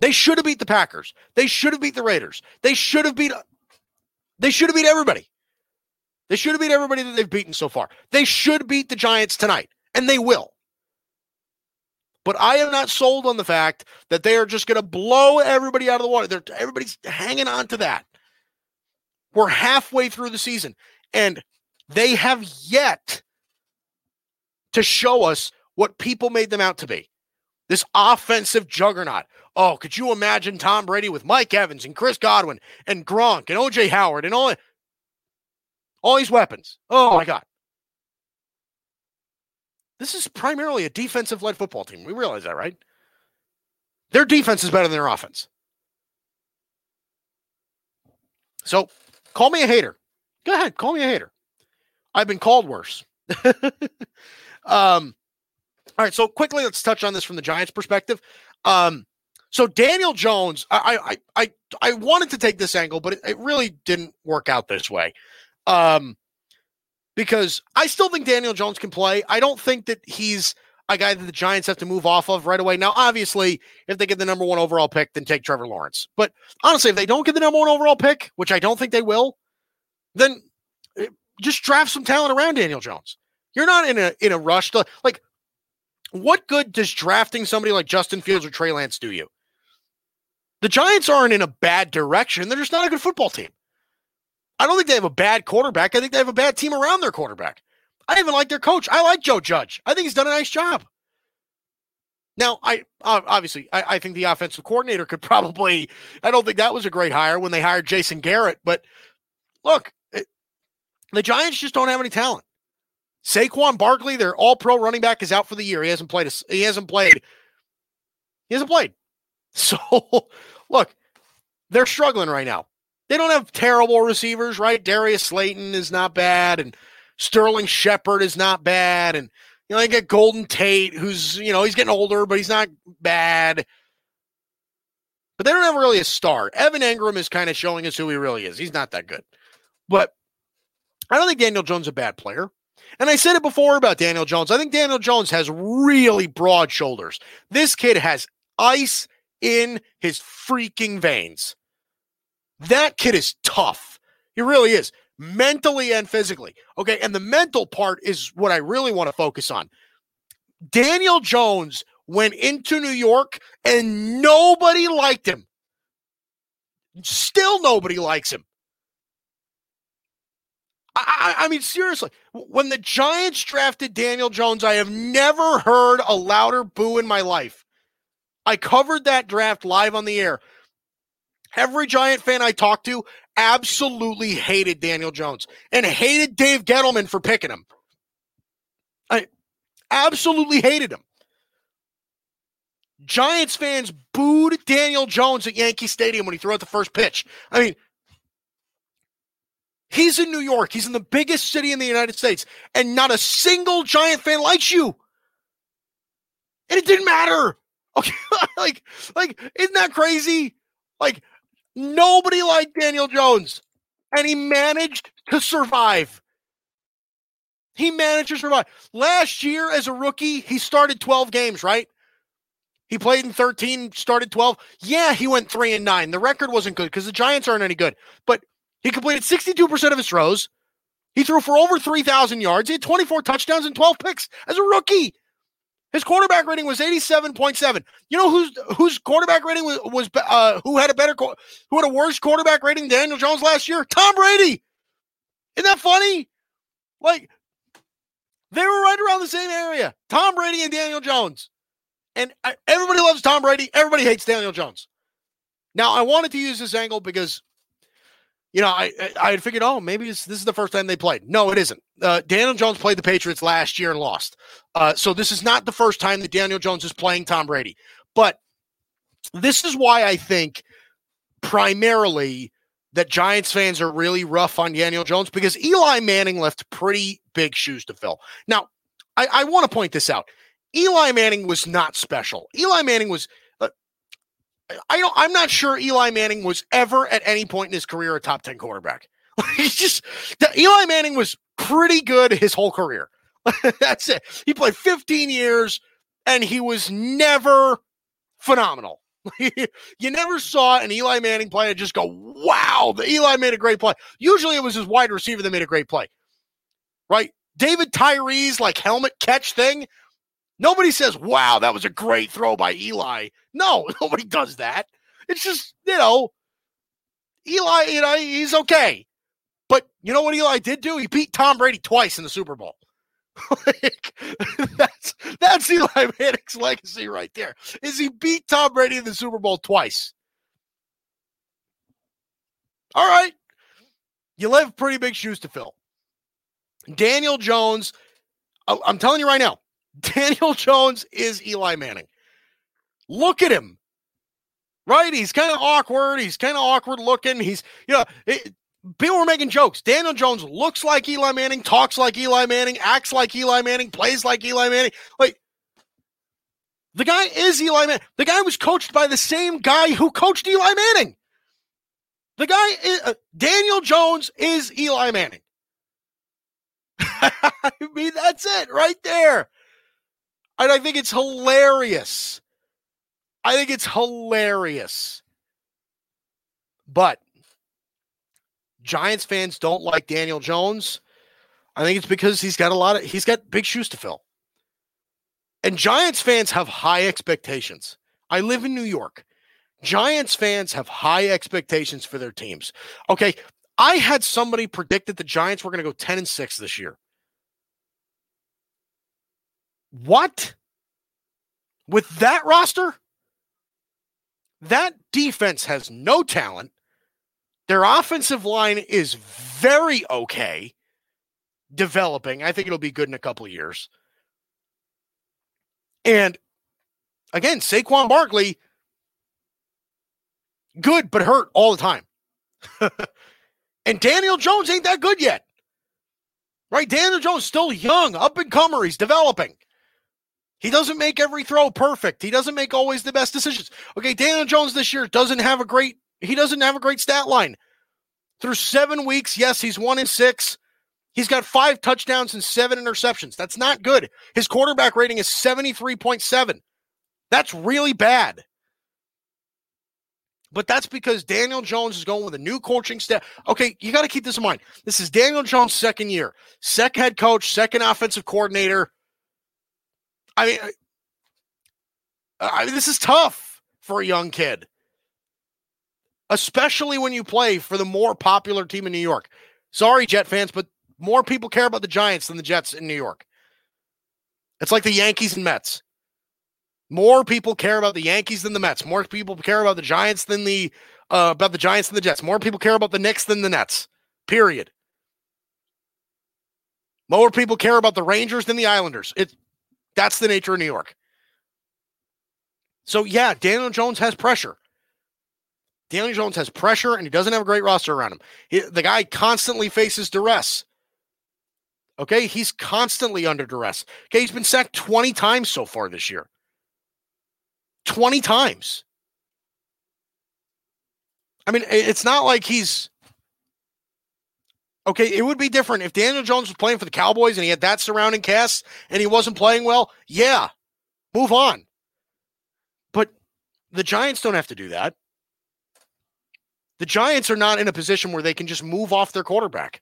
They should have beat the Packers. They should have beat the Raiders. They should have beat they should have beat everybody. They should have beat everybody that they've beaten so far. They should beat the Giants tonight, and they will. But I am not sold on the fact that they are just going to blow everybody out of the water. They're, everybody's hanging on to that. We're halfway through the season, and they have yet to show us what people made them out to be. This offensive juggernaut. Oh, could you imagine Tom Brady with Mike Evans and Chris Godwin and Gronk and OJ Howard and all all these weapons. Oh my God. This is primarily a defensive led football team. We realize that, right? Their defense is better than their offense. So call me a hater. Go ahead, call me a hater. I've been called worse. um, all right, so quickly, let's touch on this from the Giants' perspective. Um, so Daniel Jones, I I I I wanted to take this angle, but it, it really didn't work out this way. Um, because I still think Daniel Jones can play. I don't think that he's a guy that the Giants have to move off of right away. Now, obviously, if they get the number one overall pick, then take Trevor Lawrence. But honestly, if they don't get the number one overall pick, which I don't think they will, then eh, just draft some talent around Daniel Jones. You're not in a in a rush to like. What good does drafting somebody like Justin Fields or Trey Lance do you? The Giants aren't in a bad direction. They're just not a good football team. I don't think they have a bad quarterback. I think they have a bad team around their quarterback. I even like their coach. I like Joe Judge. I think he's done a nice job. Now, I obviously I, I, think the offensive coordinator could probably. I don't think that was a great hire when they hired Jason Garrett. But look, it, the Giants just don't have any talent. Saquon Barkley, their All-Pro running back, is out for the year. He hasn't played. A, he hasn't played. He hasn't played. So, look, they're struggling right now. They don't have terrible receivers, right? Darius Slayton is not bad, and Sterling Shepard is not bad, and you know they get Golden Tate, who's you know he's getting older, but he's not bad. but they don't have really a star. Evan Engram is kind of showing us who he really is. He's not that good. But I don't think Daniel Jones is a bad player. And I said it before about Daniel Jones. I think Daniel Jones has really broad shoulders. This kid has ice in his freaking veins. That kid is tough. He really is, mentally and physically. Okay. And the mental part is what I really want to focus on. Daniel Jones went into New York and nobody liked him. Still nobody likes him. I, I, mean, seriously, when the Giants drafted Daniel Jones, I have never heard a louder boo in my life. I covered that draft live on the air. Every Giant fan I talked to absolutely hated Daniel Jones and hated Dave Gettleman for picking him. I absolutely hated him. Giants fans booed Daniel Jones at Yankee Stadium when he threw out the first pitch. I mean, He's in New York. He's in the biggest city in the United States, and not a single Giant fan likes you. And it didn't matter. Okay, like, like, isn't that crazy? Like, nobody liked Daniel Jones, and he managed to survive. He managed to survive. Last year, as a rookie, he started 12 games, right? He played in 13, started 12. Yeah, he went three and nine. The record wasn't good because the Giants aren't any good. But he completed 62% of his throws. He threw for over 3,000 yards. He had 24 touchdowns and 12 picks as a rookie. His quarterback rating was 87.7. You know whose whose quarterback rating was, was uh, who had a better who had a worse quarterback rating than Daniel Jones last year? Tom Brady. Isn't that funny? Like they were right around the same area. Tom Brady and Daniel Jones. And I, everybody loves Tom Brady. Everybody hates Daniel Jones. Now, I wanted to use this angle because you know, I I had figured, oh, maybe this is the first time they played. No, it isn't. Uh, Daniel Jones played the Patriots last year and lost. Uh, so this is not the first time that Daniel Jones is playing Tom Brady. But this is why I think primarily that Giants fans are really rough on Daniel Jones because Eli Manning left pretty big shoes to fill. Now, I, I want to point this out. Eli Manning was not special. Eli Manning was I don't. I'm not sure Eli Manning was ever at any point in his career a top ten quarterback. He's just Eli Manning was pretty good his whole career. That's it. He played 15 years and he was never phenomenal. you never saw an Eli Manning play and just go, wow, the Eli made a great play. Usually it was his wide receiver that made a great play. Right? David Tyree's like helmet catch thing Nobody says, wow, that was a great throw by Eli. No, nobody does that. It's just, you know, Eli, you know, he's okay. But you know what Eli did do? He beat Tom Brady twice in the Super Bowl. like, that's that's Eli Manning's legacy right there. Is he beat Tom Brady in the Super Bowl twice? All right. You have pretty big shoes to fill. Daniel Jones, I'm telling you right now, Daniel Jones is Eli Manning. Look at him. Right? He's kind of awkward. He's kind of awkward looking. He's, you know, it, people were making jokes. Daniel Jones looks like Eli Manning, talks like Eli Manning, acts like Eli Manning, plays like Eli Manning. Like, the guy is Eli Manning. The guy was coached by the same guy who coached Eli Manning. The guy, is, uh, Daniel Jones is Eli Manning. I mean, that's it right there. And I think it's hilarious. I think it's hilarious. But Giants fans don't like Daniel Jones. I think it's because he's got a lot of he's got big shoes to fill. And Giants fans have high expectations. I live in New York. Giants fans have high expectations for their teams. Okay, I had somebody predict that the Giants were going to go 10 and 6 this year. What? With that roster, that defense has no talent. Their offensive line is very okay, developing. I think it'll be good in a couple of years. And again, Saquon Barkley, good but hurt all the time. and Daniel Jones ain't that good yet. Right? Daniel Jones still young, up and comer, he's developing. He doesn't make every throw perfect. He doesn't make always the best decisions. Okay, Daniel Jones this year doesn't have a great he doesn't have a great stat line. Through 7 weeks, yes, he's 1 in 6. He's got 5 touchdowns and 7 interceptions. That's not good. His quarterback rating is 73.7. That's really bad. But that's because Daniel Jones is going with a new coaching staff. Okay, you got to keep this in mind. This is Daniel Jones' second year, second head coach, second offensive coordinator. I mean, I mean, this is tough for a young kid, especially when you play for the more popular team in New York. Sorry, Jet fans, but more people care about the Giants than the Jets in New York. It's like the Yankees and Mets. More people care about the Yankees than the Mets. More people care about the Giants than the uh, about the Giants than the Jets. More people care about the Knicks than the Nets. Period. More people care about the Rangers than the Islanders. It that's the nature of New York. So yeah, Daniel Jones has pressure. Daniel Jones has pressure and he doesn't have a great roster around him. He, the guy constantly faces duress. Okay, he's constantly under duress. Okay, he's been sacked 20 times so far this year. 20 times. I mean, it's not like he's okay. It would be different if Daniel Jones was playing for the Cowboys and he had that surrounding cast and he wasn't playing well. Yeah, move on. But the Giants don't have to do that. The Giants are not in a position where they can just move off their quarterback.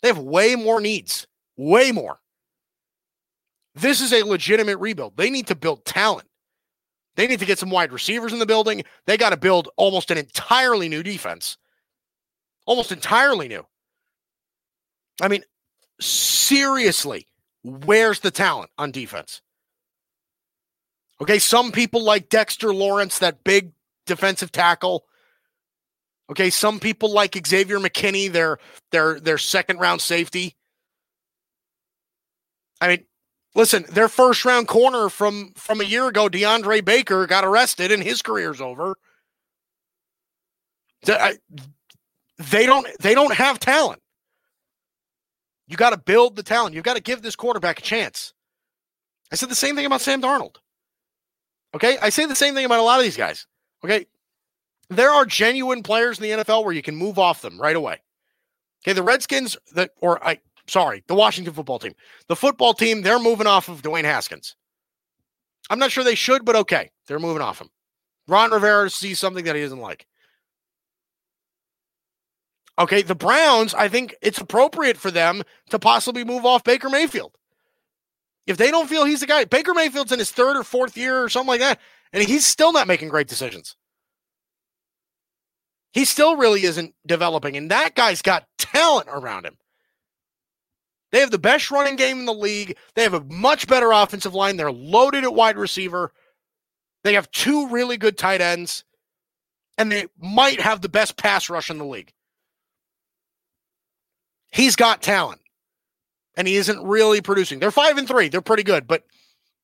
They have way more needs, way more. This is a legitimate rebuild. They need to build talent. They need to get some wide receivers in the building. They got to build almost an entirely new defense. Almost entirely new. I mean, seriously, where's the talent on defense? Okay, some people like Dexter Lawrence, that big defensive tackle. Okay, some people like Xavier McKinney, their their their second round safety. I mean, Listen, their first round corner from from a year ago, DeAndre Baker, got arrested and his career's over. They don't they don't have talent. You got to build the talent. You've got to give this quarterback a chance. I said the same thing about Sam Darnold. Okay, I say the same thing about a lot of these guys. Okay, there are genuine players in the NFL where you can move off them right away. Okay, the Redskins that or I sorry, the Washington football team. The football team, they're moving off of Dwayne Haskins. I'm not sure they should, but okay. They're moving off him. Ron Rivera sees something that he doesn't like. Okay, the Browns, I think it's appropriate for them to possibly move off Baker Mayfield. If they don't feel he's the guy, Baker Mayfield's in his third or fourth year or something like that, and he's still not making great decisions. He still really isn't developing, and that guy's got talent around him. They have the best running game in the league. They have a much better offensive line. They're loaded at wide receiver. They have two really good tight ends, and they might have the best pass rush in the league. He's got talent, and he isn't really producing. They're five and three. They're pretty good, but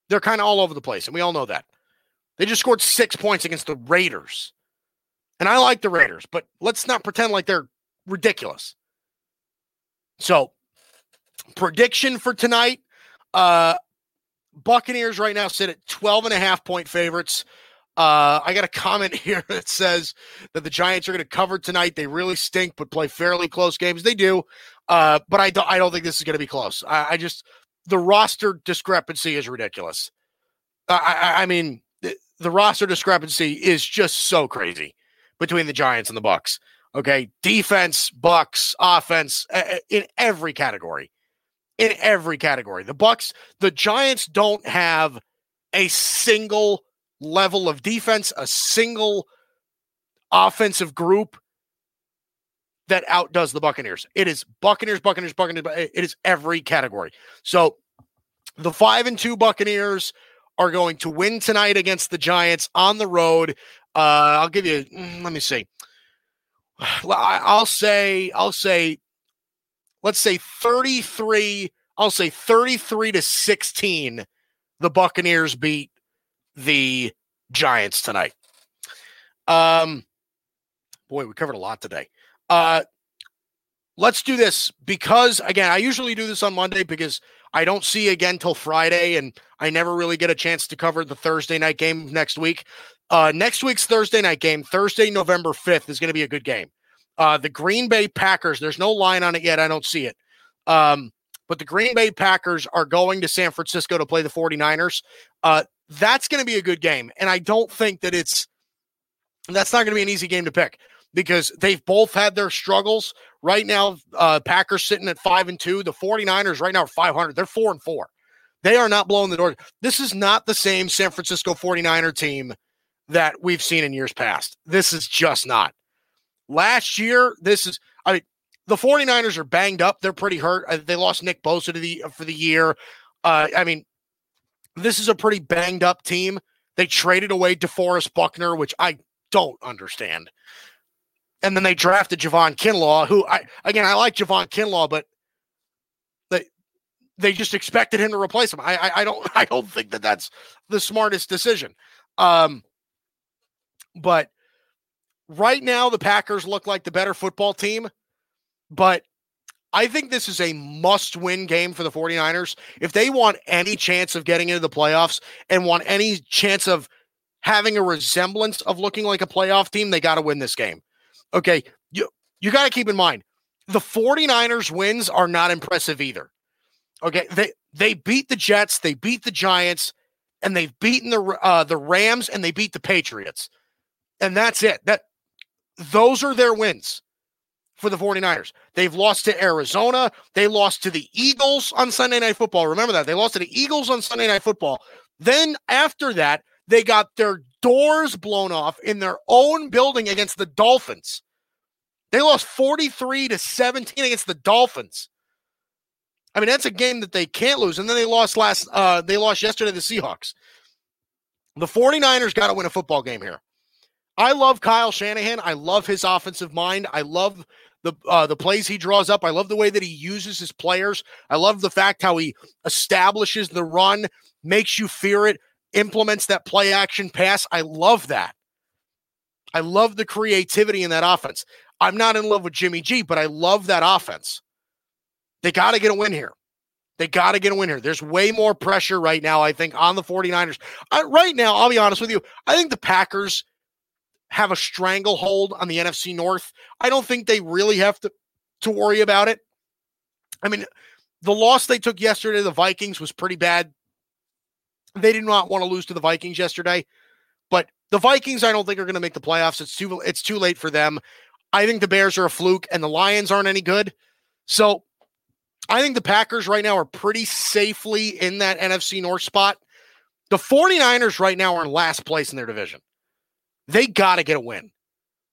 they're kind of all over the place, and we all know that. They just scored six points against the Raiders. And I like the Raiders, but let's not pretend like they're ridiculous. So Prediction for tonight uh, Buccaneers right now sit at 12 and a half point favorites. Uh, I got a comment here that says that the Giants are going to cover tonight. They really stink, but play fairly close games. They do, uh, but I don't. I don't think this is going to be close. I, I, just the roster discrepancy is ridiculous. I, I, I mean, the, the, roster discrepancy is just so crazy between the Giants and the Bucks. Okay, defense, Bucks, offense, uh, in every category in every category. The Bucks, the Giants don't have a single level of defense, a single offensive group that outdoes the Buccaneers. It is Buccaneers, Buccaneers, Buccaneers. It is every category. So the five and two Buccaneers are going to win tonight against the Giants on the road. Uh, I'll give you. Mm, let me see. I'll say. I'll say let's say 33, I'll say 33 to 16, the Buccaneers beat the Giants tonight. Um, boy, we covered a lot today. Uh, let's do this because again, I usually do this on Monday because I don't see again till Friday, and I never really get a chance to cover the Thursday night game next week. Uh, next week's Thursday night game, Thursday, November 5th, is going to be a good game. Uh, the Green Bay Packers, there's no line on it yet. I don't see it. Um, but the Green Bay Packers are going to San Francisco to play the 49ers. Uh, that's going to be a good game. And I don't think that it's, that's not going to be an easy game to pick because they've both had their struggles. Right now, uh, Packers sitting at five and two. The 49ers right now are 500. They're four and four. They are not blowing the door. This is not the same San Francisco 49er team that we've seen in years past. This is just not. Last year, this is, I mean, the 49ers are banged up. They're pretty hurt. Uh, they lost Nick Bosa to the for the year. Uh, I mean, this is a pretty banged up team. They traded away DeForest Buckner, which I don't understand. And then they drafted Javon Kinlaw, who I again I like Javon Kinlaw, but they they just expected him to replace him. I, I I, don't I don't think that that's the smartest decision. Um, but right now the Packers look like the better football team, but I think this is a must win game for the 49ers. If they want any chance of getting into the playoffs and want any chance of having a resemblance of looking like a playoff team, they got to win this game. Okay. You, you got to keep in mind the 49ers wins are not impressive either. Okay. They, they beat the Jets, they beat the Giants, and they've beaten the, uh, the Rams and they beat the Patriots. And that's it. That those are their wins for the 49ers. They've lost to Arizona. They lost to the Eagles on Sunday Night Football. Remember that. They lost to the Eagles on Sunday Night Football. Then after that, they got their doors blown off in their own building against the Dolphins. They lost 43 to 17 against the Dolphins. I mean, that's a game that they can't lose. And then they lost last uh they lost yesterday to the Seahawks. The 49ers got to win a football game here. I love Kyle Shanahan. I love his offensive mind. I love the uh, the plays he draws up. I love the way that he uses his players. I love the fact how he establishes the run, makes you fear it, implements that play action pass. I love that. I love the creativity in that offense. I'm not in love with Jimmy G, but I love that offense. They got to get a win here. They got to get a win here. There's way more pressure right now, I think, on the 49ers. I, right now, I'll be honest with you. I think the Packers have a stranglehold on the NFC North. I don't think they really have to to worry about it. I mean, the loss they took yesterday to the Vikings was pretty bad. They did not want to lose to the Vikings yesterday, but the Vikings I don't think are going to make the playoffs. It's too it's too late for them. I think the Bears are a fluke and the Lions aren't any good. So, I think the Packers right now are pretty safely in that NFC North spot. The 49ers right now are in last place in their division. They got to get a win.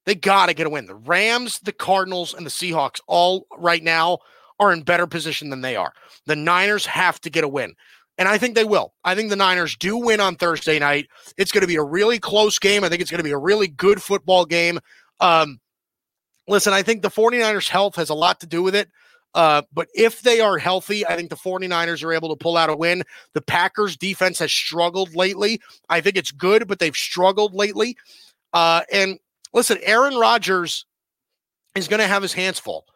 They got to get a win. The Rams, the Cardinals, and the Seahawks all right now are in better position than they are. The Niners have to get a win. And I think they will. I think the Niners do win on Thursday night. It's going to be a really close game. I think it's going to be a really good football game. Um, listen, I think the 49ers' health has a lot to do with it. Uh, but if they are healthy, I think the 49ers are able to pull out a win. The Packers' defense has struggled lately. I think it's good, but they've struggled lately. Uh, and listen, Aaron Rodgers is going to have his hands full.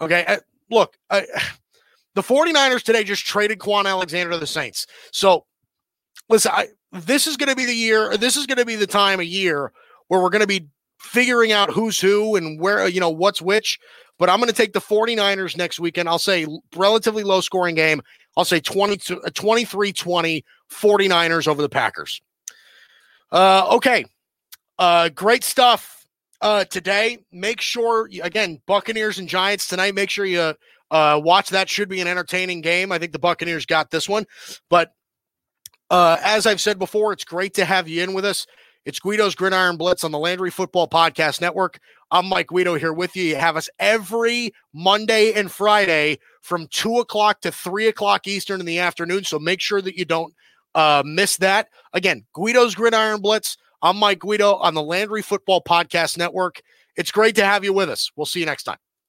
Okay. Uh, look, uh, the 49ers today just traded Kwon Alexander to the Saints. So listen, I, this is going to be the year, this is going to be the time of year where we're going to be figuring out who's who and where, you know, what's which. But I'm going to take the 49ers next weekend. I'll say relatively low scoring game. I'll say 20 23 20 49ers over the Packers. Uh, okay. Uh, great stuff uh, today. Make sure, again, Buccaneers and Giants tonight. Make sure you uh, watch that. Should be an entertaining game. I think the Buccaneers got this one. But uh, as I've said before, it's great to have you in with us. It's Guido's Gridiron Blitz on the Landry Football Podcast Network. I'm Mike Guido here with you. You have us every Monday and Friday from 2 o'clock to 3 o'clock Eastern in the afternoon. So make sure that you don't uh, miss that. Again, Guido's Gridiron Blitz I'm Mike Guido on the Landry Football Podcast Network. It's great to have you with us. We'll see you next time.